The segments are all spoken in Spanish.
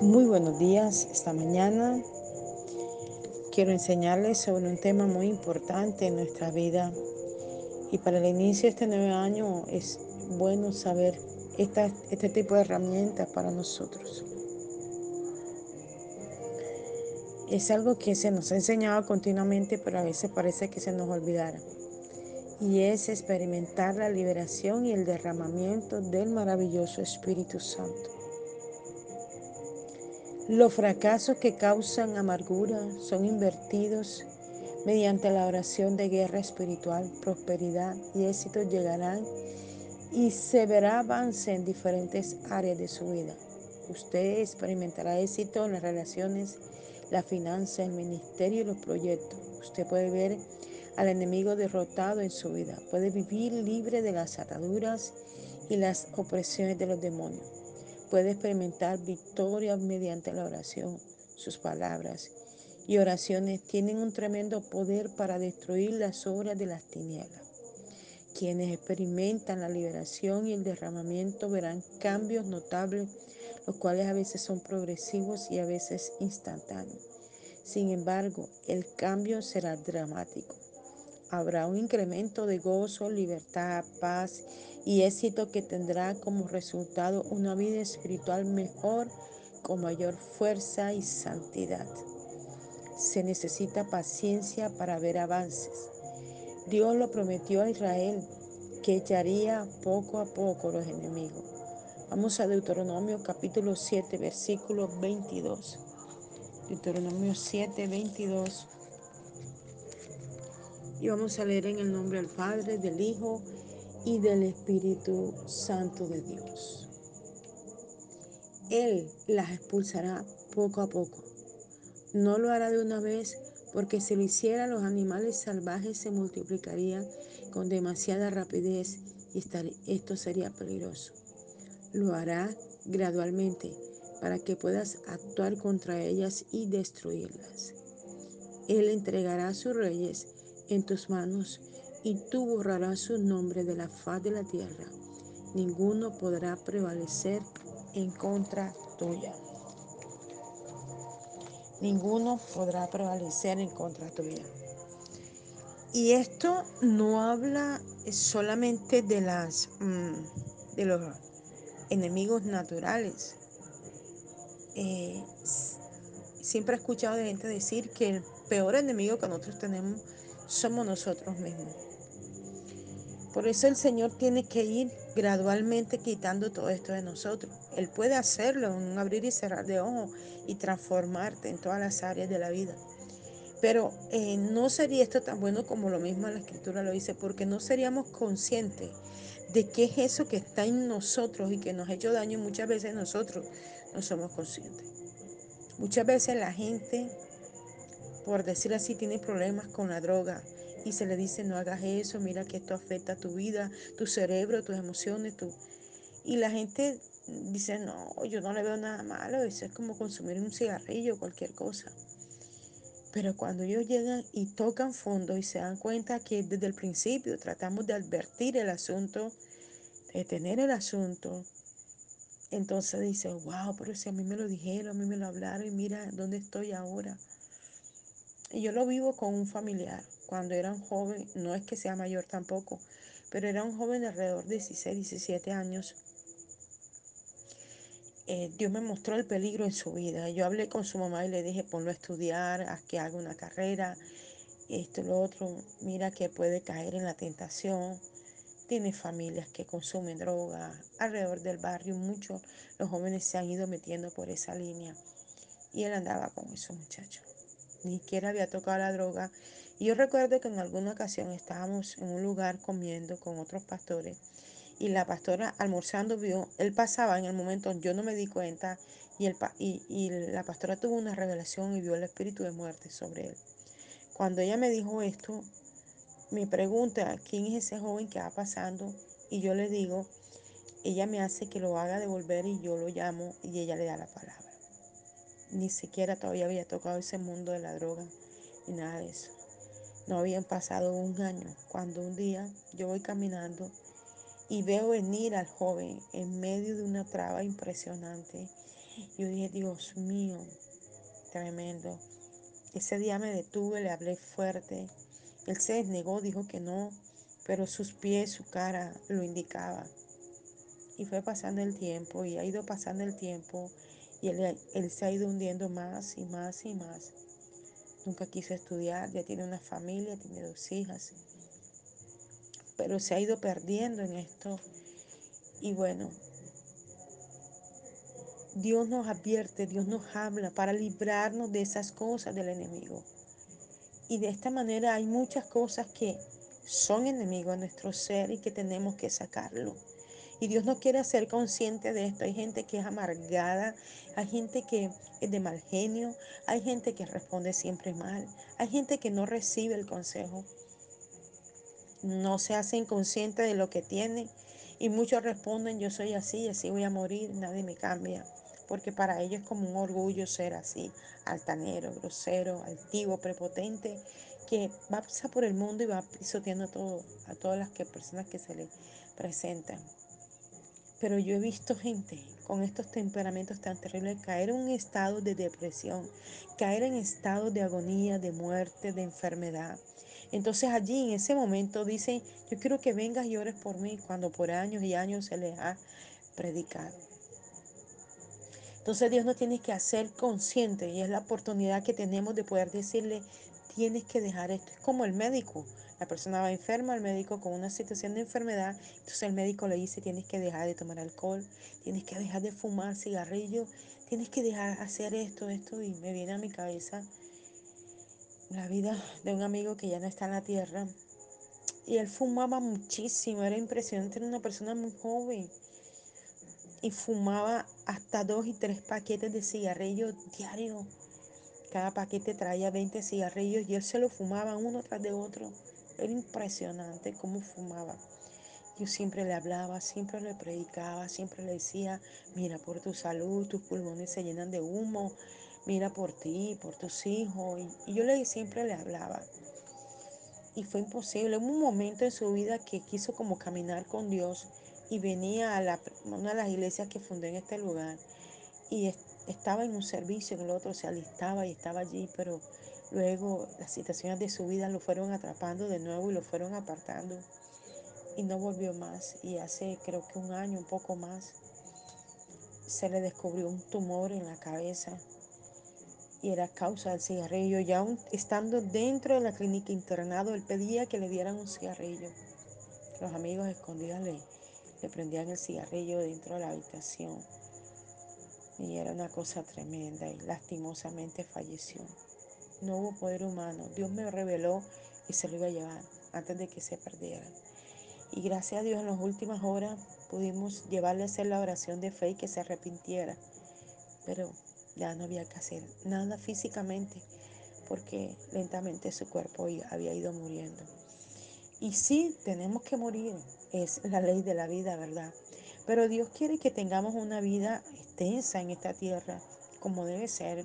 Muy buenos días. Esta mañana quiero enseñarles sobre un tema muy importante en nuestra vida. Y para el inicio de este nuevo año es bueno saber esta, este tipo de herramientas para nosotros. Es algo que se nos ha enseñado continuamente, pero a veces parece que se nos olvidara. Y es experimentar la liberación y el derramamiento del maravilloso Espíritu Santo. Los fracasos que causan amargura son invertidos mediante la oración de guerra espiritual, prosperidad y éxito llegarán y se verá avance en diferentes áreas de su vida. Usted experimentará éxito en las relaciones, la finanza, el ministerio y los proyectos. Usted puede ver al enemigo derrotado en su vida. Puede vivir libre de las ataduras y las opresiones de los demonios puede experimentar victoria mediante la oración. Sus palabras y oraciones tienen un tremendo poder para destruir las obras de las tinieblas. Quienes experimentan la liberación y el derramamiento verán cambios notables, los cuales a veces son progresivos y a veces instantáneos. Sin embargo, el cambio será dramático. Habrá un incremento de gozo, libertad, paz y éxito que tendrá como resultado una vida espiritual mejor, con mayor fuerza y santidad. Se necesita paciencia para ver avances. Dios lo prometió a Israel que echaría poco a poco los enemigos. Vamos a Deuteronomio capítulo 7, versículo 22. Deuteronomio 7, 22. Y vamos a leer en el nombre del Padre, del Hijo y del Espíritu Santo de Dios. Él las expulsará poco a poco. No lo hará de una vez, porque si lo hiciera los animales salvajes se multiplicarían con demasiada rapidez y esto sería peligroso. Lo hará gradualmente para que puedas actuar contra ellas y destruirlas. Él entregará a sus reyes en tus manos y tú borrarás su nombre de la faz de la tierra. Ninguno podrá prevalecer en contra tuya. Ninguno podrá prevalecer en contra tuya. Y esto no habla solamente de las mm, de los enemigos naturales. Eh, siempre he escuchado de gente decir que el peor enemigo que nosotros tenemos somos nosotros mismos. Por eso el Señor tiene que ir gradualmente quitando todo esto de nosotros. Él puede hacerlo en un abrir y cerrar de ojos y transformarte en todas las áreas de la vida. Pero eh, no sería esto tan bueno como lo mismo la escritura lo dice, porque no seríamos conscientes de qué es eso que está en nosotros y que nos ha hecho daño. Muchas veces nosotros no somos conscientes. Muchas veces la gente por decir así, tiene problemas con la droga y se le dice no hagas eso, mira que esto afecta tu vida, tu cerebro, tus emociones, tu... Y la gente dice, no, yo no le veo nada malo, eso es como consumir un cigarrillo, cualquier cosa. Pero cuando ellos llegan y tocan fondo y se dan cuenta que desde el principio tratamos de advertir el asunto, de tener el asunto, entonces dice, wow, pero si a mí me lo dijeron, a mí me lo hablaron y mira dónde estoy ahora. Y yo lo vivo con un familiar. Cuando era un joven, no es que sea mayor tampoco, pero era un joven de alrededor de 16, 17 años. Eh, Dios me mostró el peligro en su vida. Yo hablé con su mamá y le dije, ponlo a estudiar, haz que haga una carrera, esto, lo otro. Mira que puede caer en la tentación. Tiene familias que consumen droga. Alrededor del barrio, muchos los jóvenes se han ido metiendo por esa línea. Y él andaba con esos muchachos ni siquiera había tocado la droga. Y yo recuerdo que en alguna ocasión estábamos en un lugar comiendo con otros pastores y la pastora almorzando vio, él pasaba en el momento, yo no me di cuenta y, el, y, y la pastora tuvo una revelación y vio el espíritu de muerte sobre él. Cuando ella me dijo esto, me pregunta quién es ese joven que va pasando y yo le digo, ella me hace que lo haga devolver y yo lo llamo y ella le da la palabra ni siquiera todavía había tocado ese mundo de la droga ni nada de eso. No habían pasado un año cuando un día yo voy caminando y veo venir al joven en medio de una traba impresionante Yo dije, Dios mío, tremendo. Ese día me detuve, le hablé fuerte. Él se desnegó, dijo que no, pero sus pies, su cara lo indicaba. Y fue pasando el tiempo y ha ido pasando el tiempo y él, se ha ido hundiendo más y más y más. Nunca quiso estudiar, ya tiene una familia, tiene dos hijas, pero se ha ido perdiendo en esto. Y bueno, Dios nos advierte, Dios nos habla para librarnos de esas cosas del enemigo. Y de esta manera hay muchas cosas que son enemigos a nuestro ser y que tenemos que sacarlo. Y Dios no quiere hacer consciente de esto. Hay gente que es amargada, hay gente que es de mal genio, hay gente que responde siempre mal, hay gente que no recibe el consejo, no se hacen conscientes de lo que tienen y muchos responden yo soy así, así voy a morir, nadie me cambia. Porque para ellos es como un orgullo ser así, altanero, grosero, altivo, prepotente, que va a pasar por el mundo y va pisoteando todo, a todas las personas que se le presentan. Pero yo he visto gente con estos temperamentos tan terribles caer en un estado de depresión, caer en estado de agonía, de muerte, de enfermedad. Entonces allí en ese momento dicen, yo quiero que vengas y ores por mí cuando por años y años se les ha predicado. Entonces Dios nos tiene que hacer consciente y es la oportunidad que tenemos de poder decirle, tienes que dejar esto. Es como el médico. La persona va enferma, el médico con una situación de enfermedad, entonces el médico le dice, tienes que dejar de tomar alcohol, tienes que dejar de fumar cigarrillo, tienes que dejar hacer esto, esto, y me viene a mi cabeza la vida de un amigo que ya no está en la tierra. Y él fumaba muchísimo, era impresionante, era una persona muy joven y fumaba hasta dos y tres paquetes de cigarrillos diarios. Cada paquete traía 20 cigarrillos y él se lo fumaba uno tras de otro. Era impresionante cómo fumaba. Yo siempre le hablaba, siempre le predicaba, siempre le decía, mira por tu salud, tus pulmones se llenan de humo, mira por ti, por tus hijos. Y, yo le siempre le hablaba. Y fue imposible. Hubo un momento en su vida que quiso como caminar con Dios y venía a la, una de las iglesias que fundé en este lugar y estaba en un servicio, en el otro se alistaba y estaba allí, pero luego las situaciones de su vida lo fueron atrapando de nuevo y lo fueron apartando y no volvió más. Y hace creo que un año, un poco más, se le descubrió un tumor en la cabeza y era causa del cigarrillo. Y aún estando dentro de la clínica internado, él pedía que le dieran un cigarrillo. Los amigos escondidos le prendían el cigarrillo dentro de la habitación. Y era una cosa tremenda y lastimosamente falleció. No hubo poder humano. Dios me reveló y se lo iba a llevar antes de que se perdiera. Y gracias a Dios en las últimas horas pudimos llevarle a hacer la oración de fe y que se arrepintiera. Pero ya no había que hacer nada físicamente porque lentamente su cuerpo había ido muriendo. Y sí, tenemos que morir, es la ley de la vida, ¿verdad? Pero Dios quiere que tengamos una vida extensa en esta tierra, como debe ser.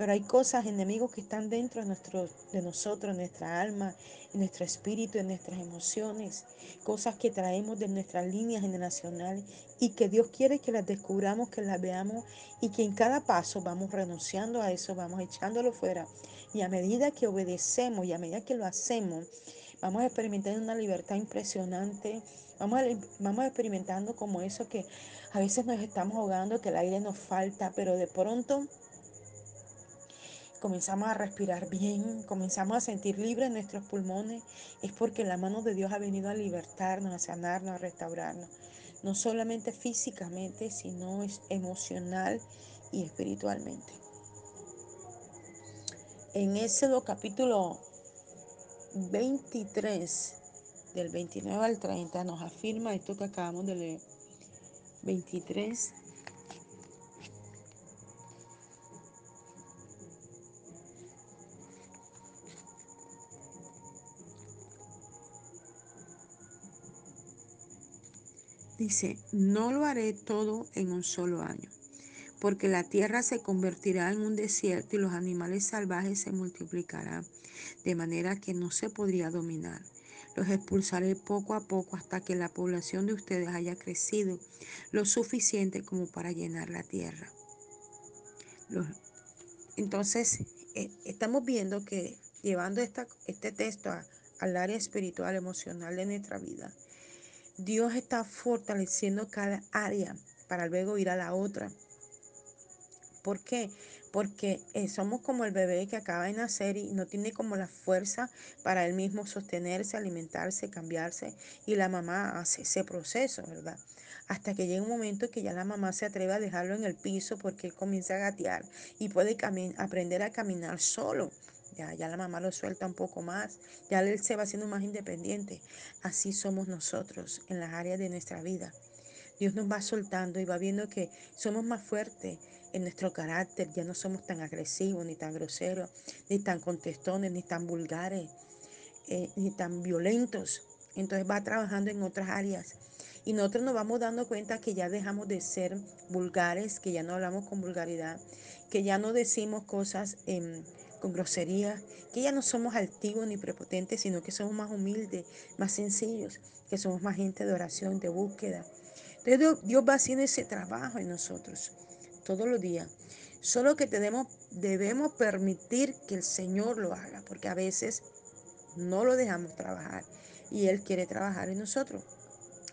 Pero hay cosas, enemigos que están dentro de, nuestro, de nosotros, en nuestra alma, en nuestro espíritu, en nuestras emociones. Cosas que traemos de nuestra línea generacional y que Dios quiere que las descubramos, que las veamos y que en cada paso vamos renunciando a eso, vamos echándolo fuera. Y a medida que obedecemos y a medida que lo hacemos, vamos experimentando una libertad impresionante, vamos, vamos experimentando como eso que a veces nos estamos ahogando, que el aire nos falta, pero de pronto comenzamos a respirar bien, comenzamos a sentir libres nuestros pulmones, es porque la mano de Dios ha venido a libertarnos, a sanarnos, a restaurarnos, no solamente físicamente, sino emocional y espiritualmente. En Éxodo capítulo 23, del 29 al 30, nos afirma esto que acabamos de leer. 23. Dice, no lo haré todo en un solo año, porque la tierra se convertirá en un desierto y los animales salvajes se multiplicarán, de manera que no se podría dominar. Los expulsaré poco a poco hasta que la población de ustedes haya crecido lo suficiente como para llenar la tierra. entonces, eh, estamos viendo que llevando esta, este texto al área espiritual, emocional de nuestra vida, Dios está fortaleciendo cada área para luego ir a la otra. ¿Por qué? Porque eh, somos como el bebé que acaba de nacer y no tiene como la fuerza para él mismo sostenerse, alimentarse, cambiarse. Y la mamá hace ese proceso, ¿verdad? Hasta que llega un momento que ya la mamá se atreve a dejarlo en el piso porque él comienza a gatear y puede aprender a caminar solo. Ya, ya la mamá lo suelta un poco más, ya él se va haciendo más independiente. Así somos nosotros en las áreas de nuestra vida. Dios nos va soltando y va viendo que somos más fuertes en nuestro carácter, ya no somos tan agresivos, ni tan groseros, ni tan contestones, ni tan vulgares, eh, ni tan violentos. Entonces va trabajando en otras áreas. Y nosotros nos vamos dando cuenta que ya dejamos de ser vulgares, que ya no hablamos con vulgaridad, que ya no decimos cosas em, con grosería, que ya no somos altivos ni prepotentes, sino que somos más humildes, más sencillos, que somos más gente de oración, de búsqueda. Entonces Dios va haciendo ese trabajo en nosotros todos los días. Solo que tenemos, debemos permitir que el Señor lo haga, porque a veces no lo dejamos trabajar y Él quiere trabajar en nosotros,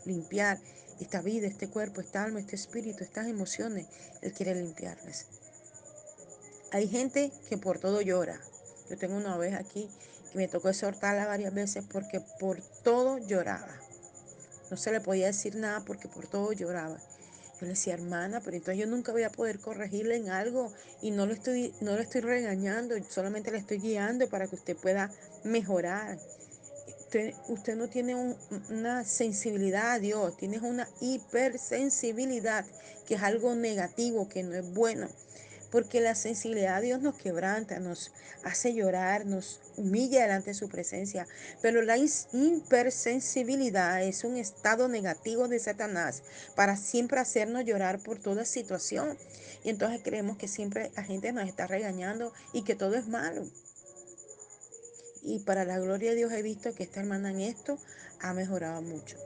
limpiar esta vida, este cuerpo, esta alma, este espíritu, estas emociones. Él quiere limpiarlas. Hay gente que por todo llora. Yo tengo una oveja aquí que me tocó exhortarla varias veces porque por todo lloraba. No se le podía decir nada porque por todo lloraba. Yo le decía, hermana, pero entonces yo nunca voy a poder corregirle en algo y no lo estoy, no lo estoy regañando, solamente le estoy guiando para que usted pueda mejorar. Usted, no tiene una sensibilidad a Dios, tienes una hipersensibilidad, que es algo negativo, que no es bueno porque la sensibilidad a Dios nos quebranta, nos hace llorar, nos humilla delante de su presencia, pero la hipersensibilidad es un estado negativo de Satanás para siempre hacernos llorar por toda situación. Y entonces creemos que siempre la gente nos está regañando y que todo es malo. Y para la gloria de Dios he visto que esta hermana en esto ha mejorado mucho.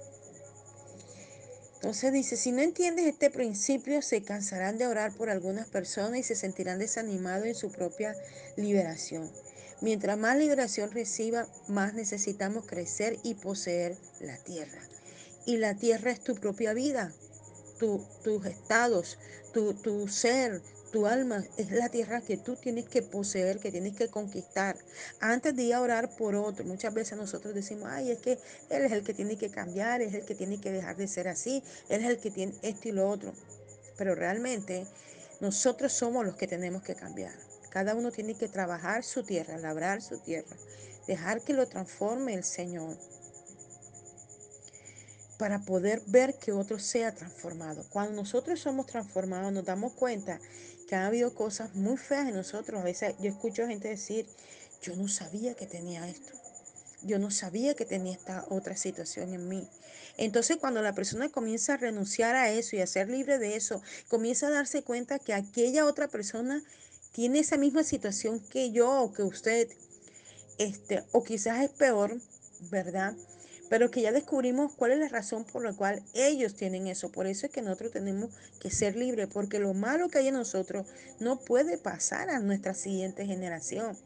Entonces dice, si no entiendes este principio, se cansarán de orar por algunas personas y se sentirán desanimados en su propia liberación. Mientras más liberación reciba, más necesitamos crecer y poseer la tierra. Y la tierra es tu propia vida, tus estados, tu, tu ser, tu alma es la tierra que tú tienes que poseer, que tienes que conquistar. Antes de ir a orar por otro, muchas veces nosotros decimos, ay, es que Él es el que tiene que cambiar, es el que tiene que dejar de ser así, Él es el que tiene esto y lo otro. Pero realmente nosotros somos los que tenemos que cambiar. Cada uno tiene que trabajar su tierra, labrar su tierra, dejar que lo transforme el Señor para poder ver que otro sea transformado. Cuando nosotros somos transformados nos damos cuenta que ha habido cosas muy feas en nosotros. A veces yo escucho gente decir, yo no sabía que tenía esto. Yo no sabía que tenía esta otra situación en mí. Entonces cuando la persona comienza a renunciar a eso y a ser libre de eso, comienza a darse cuenta que aquella otra persona tiene esa misma situación que yo o que usted, este, o quizás es peor, ¿verdad? Pero que ya descubrimos cuál es la razón por la cual ellos tienen eso. Por eso es que nosotros tenemos que ser libres, porque lo malo que hay en nosotros no puede pasar a nuestra siguiente generación.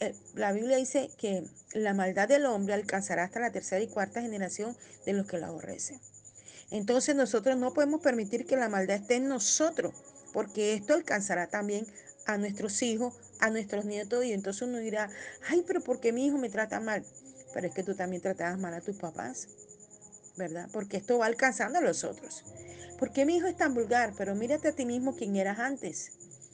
Eh, la Biblia dice que la maldad del hombre alcanzará hasta la tercera y cuarta generación de los que la aborrecen. Entonces nosotros no podemos permitir que la maldad esté en nosotros, porque esto alcanzará también a nuestros hijos, a nuestros nietos, y entonces uno dirá, ay, pero ¿por qué mi hijo me trata mal? Pero es que tú también tratabas mal a tus papás, ¿verdad? Porque esto va alcanzando a los otros. ¿Por qué mi hijo es tan vulgar? Pero mírate a ti mismo quién eras antes.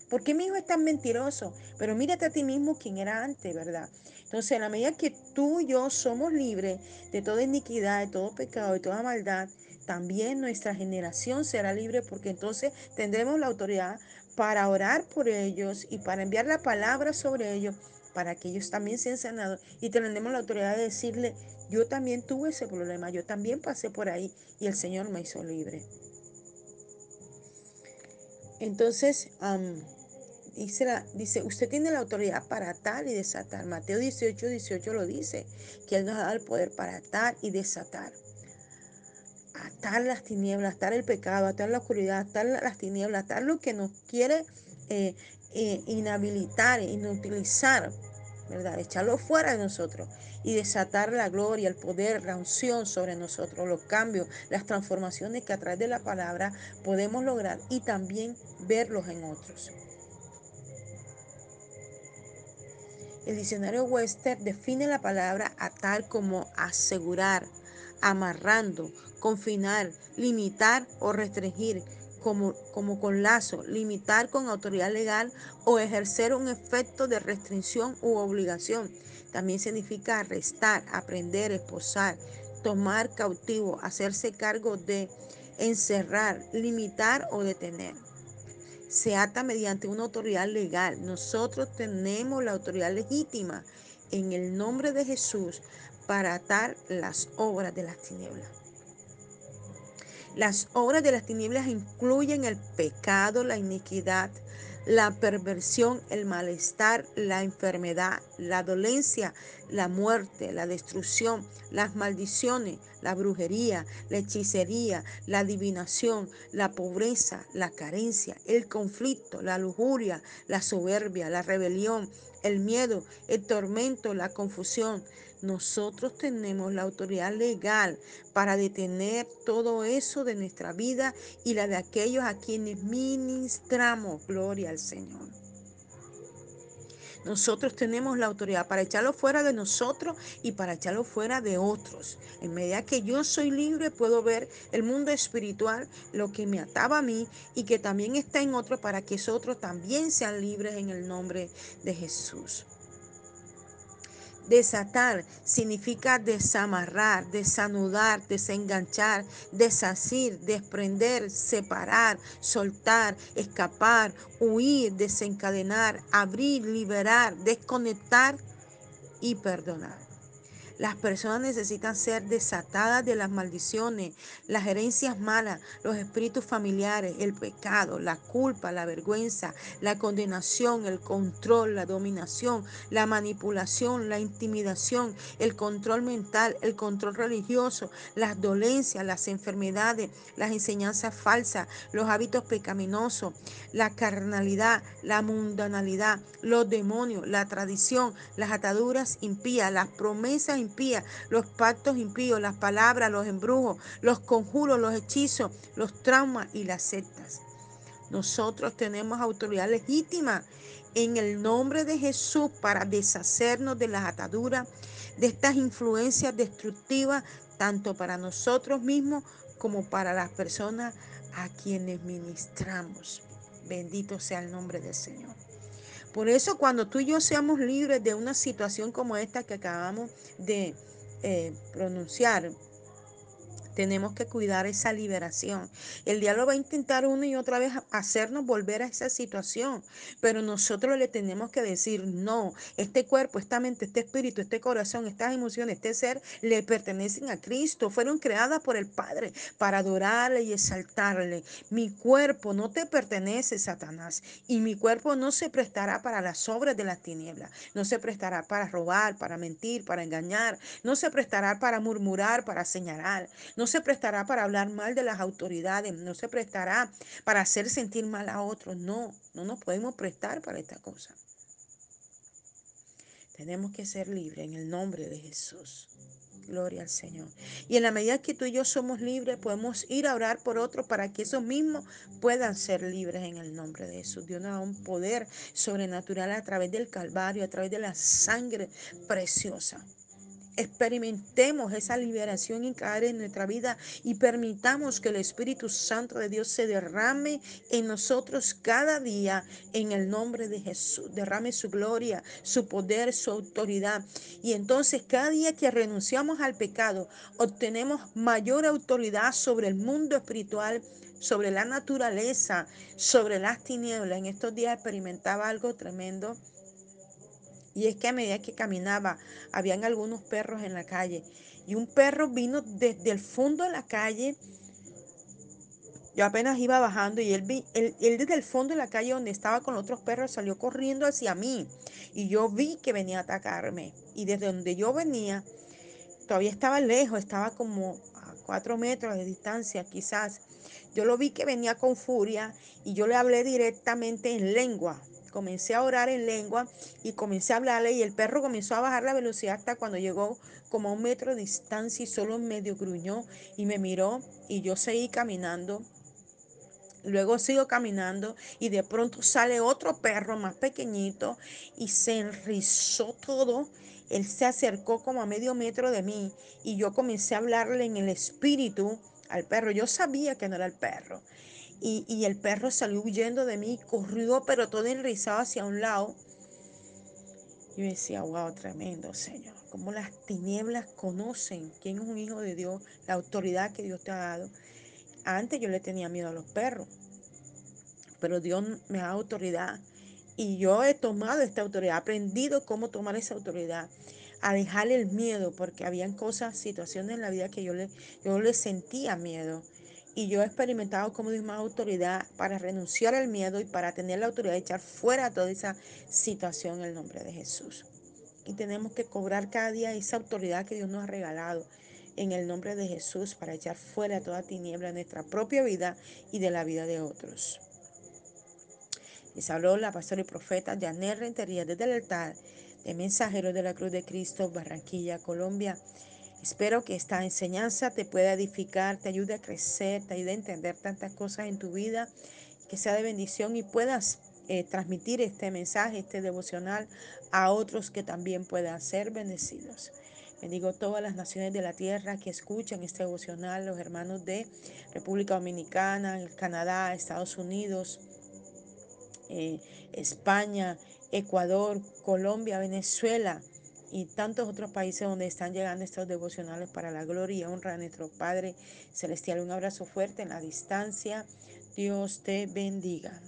¿Por qué mi hijo es tan mentiroso? Pero mírate a ti mismo quién era antes, ¿verdad? Entonces, a la medida que tú y yo somos libres de toda iniquidad, de todo pecado, de toda maldad, también nuestra generación será libre porque entonces tendremos la autoridad para orar por ellos y para enviar la palabra sobre ellos para que ellos también sean sanados y tenemos la autoridad de decirle, yo también tuve ese problema, yo también pasé por ahí y el Señor me hizo libre. Entonces, dice, dice, usted tiene la autoridad para atar y desatar. Mateo 18, 18 lo dice, que Él nos da el poder para atar y desatar. Atar las tinieblas, atar el pecado, atar la oscuridad, atar las tinieblas, atar lo que nos quiere eh, eh, inhabilitar, inutilizar, ¿verdad? Echarlo fuera de nosotros y desatar la gloria, el poder, la unción sobre nosotros, los cambios, las transformaciones que a través de la palabra podemos lograr y también verlos en otros. El diccionario Webster define la palabra atar como asegurar, amarrando, confinar, limitar o restringir, como, como, con lazo, limitar con autoridad legal o ejercer un efecto de restricción u obligación. También significa arrestar, aprender, esposar, tomar cautivo, hacerse cargo de, encerrar, limitar o detener se ata mediante una autoridad legal. Nosotros tenemos la autoridad legítima en el nombre de Jesús para atar las obras de las tinieblas. Las obras de las tinieblas incluyen el pecado, la iniquidad, la perversión, el malestar, la enfermedad, la dolencia, la muerte, la destrucción, las maldiciones, la brujería, la hechicería, la adivinación, la pobreza, la carencia, el conflicto, la lujuria, la soberbia, la rebelión, el miedo, el tormento, la confusión. Nosotros tenemos la autoridad legal para detener todo eso de nuestra vida y la de aquellos a quienes ministramos. Gloria al Señor. Nosotros tenemos la autoridad para echarlo fuera de nosotros y para echarlo fuera de otros. En medida que yo soy libre, puedo ver el mundo espiritual, lo que me ataba a mí y que también está en otros para que esos otros también sean libres en el nombre de Jesús. Desatar significa desamarrar, desanudar, desenganchar, desasir, desprender, separar, soltar, escapar, huir, desencadenar, abrir, liberar, desconectar y perdonar. Las personas necesitan ser desatadas de las maldiciones, las herencias malas, los espíritus familiares, el pecado, la culpa, la vergüenza, la condenación, el control, la dominación, la manipulación, la intimidación, el control mental, el control religioso, las dolencias, las enfermedades, las enseñanzas falsas, los hábitos pecaminosos, la carnalidad, la mundanalidad, los demonios, la tradición, las ataduras impías, las promesas impías los pactos impíos, las palabras, los embrujos, los conjuros, los hechizos, los traumas y las sectas. Nosotros tenemos autoridad legítima en el nombre de Jesús para deshacernos de las ataduras, de estas influencias destructivas, tanto para nosotros mismos como para las personas a quienes ministramos. Bendito sea el nombre del Señor. Por eso cuando tú y yo seamos libres de una situación como esta que acabamos de eh, pronunciar, tenemos que cuidar esa liberación. El diablo va a intentar una y otra vez hacernos volver a esa situación, pero nosotros le tenemos que decir, no, este cuerpo, esta mente, este espíritu, este corazón, estas emociones, este ser, le pertenecen a Cristo, fueron creadas por el Padre para adorarle y exaltarle. Mi cuerpo no te pertenece, Satanás, y mi cuerpo no se prestará para las obras de las tinieblas, no se prestará para robar, para mentir, para engañar, no se prestará para murmurar, para señalar, no se prestará para hablar mal de las autoridades, no se prestará para hacer sentir mal a otros. No, no nos podemos prestar para esta cosa. Tenemos que ser libres en el nombre de Jesús. Gloria al Señor. Y en la medida que tú y yo somos libres, podemos ir a orar por otros para que esos mismos puedan ser libres en el nombre de Jesús. Dios nos da un poder sobrenatural a través del Calvario, a través de la sangre preciosa experimentemos esa liberación y caer en nuestra vida y permitamos que el Espíritu Santo de Dios se derrame en nosotros cada día en el nombre de Jesús. Derrame su gloria, su poder, su autoridad. Y entonces cada día que renunciamos al pecado, obtenemos mayor autoridad sobre el mundo espiritual sobre la naturaleza, sobre las tinieblas. En estos días experimentaba algo tremendo y es que a medida que caminaba, habían algunos perros en la calle. Y un perro vino desde el fondo de la calle. Yo apenas iba bajando y él, vi, él, desde el fondo de la calle donde estaba con otros perros salió corriendo hacia mí. Y yo vi que venía a atacarme. Y desde donde yo venía, todavía estaba lejos, estaba como a cuatro metros de distancia quizás. yo lo vi que venía con furia y yo le hablé directamente en lengua. Comencé a orar en lengua y comencé a hablarle y el perro comenzó a bajar la velocidad hasta cuando llegó como a un metro de distancia y solo medio gruñó y me miró y yo seguí caminando. Luego sigo caminando y de pronto sale otro perro más pequeñito y se enrizó todo. Él se acercó como a medio metro de mí y yo comencé a hablarle en el espíritu al perro. Yo sabía que no era el perro. Y, y el perro salió huyendo de mí, corrió pero todo enrizado hacia un lado. Y me decía, wow, tremendo, Señor. Como las tinieblas conocen quién es un hijo de Dios, la autoridad que Dios te ha dado. Antes yo le tenía miedo a los perros, pero Dios me da autoridad y yo he tomado esta autoridad, he aprendido cómo tomar esa autoridad, a dejarle el miedo, porque habían cosas, situaciones en la vida que yo le, yo le sentía miedo. Y yo he experimentado cómo Dios da autoridad para renunciar al miedo y para tener la autoridad de echar fuera toda esa situación en el nombre de Jesús. Y tenemos que cobrar cada día esa autoridad que Dios nos ha regalado en el nombre de Jesús para echar fuera toda tiniebla de nuestra propia vida y de la vida de otros. Les habló la pastora y profeta Janet Rentería desde el altar de Mensajeros de la Cruz de Cristo, Barranquilla, Colombia. Espero que esta enseñanza te pueda edificar, te ayude a crecer, te ayude a entender tantas cosas en tu vida, que sea de bendición y puedas eh, transmitir este mensaje, este devocional a otros que también puedan ser bendecidos. Bendigo todas las naciones de la tierra que escuchan este devocional, los hermanos de República Dominicana, Canadá, Estados Unidos, eh, España, Ecuador, Colombia, Venezuela y tantos otros países donde están llegando estos devocionales para la gloria y honra de nuestro Padre Celestial. Un abrazo fuerte en la distancia. Dios te bendiga.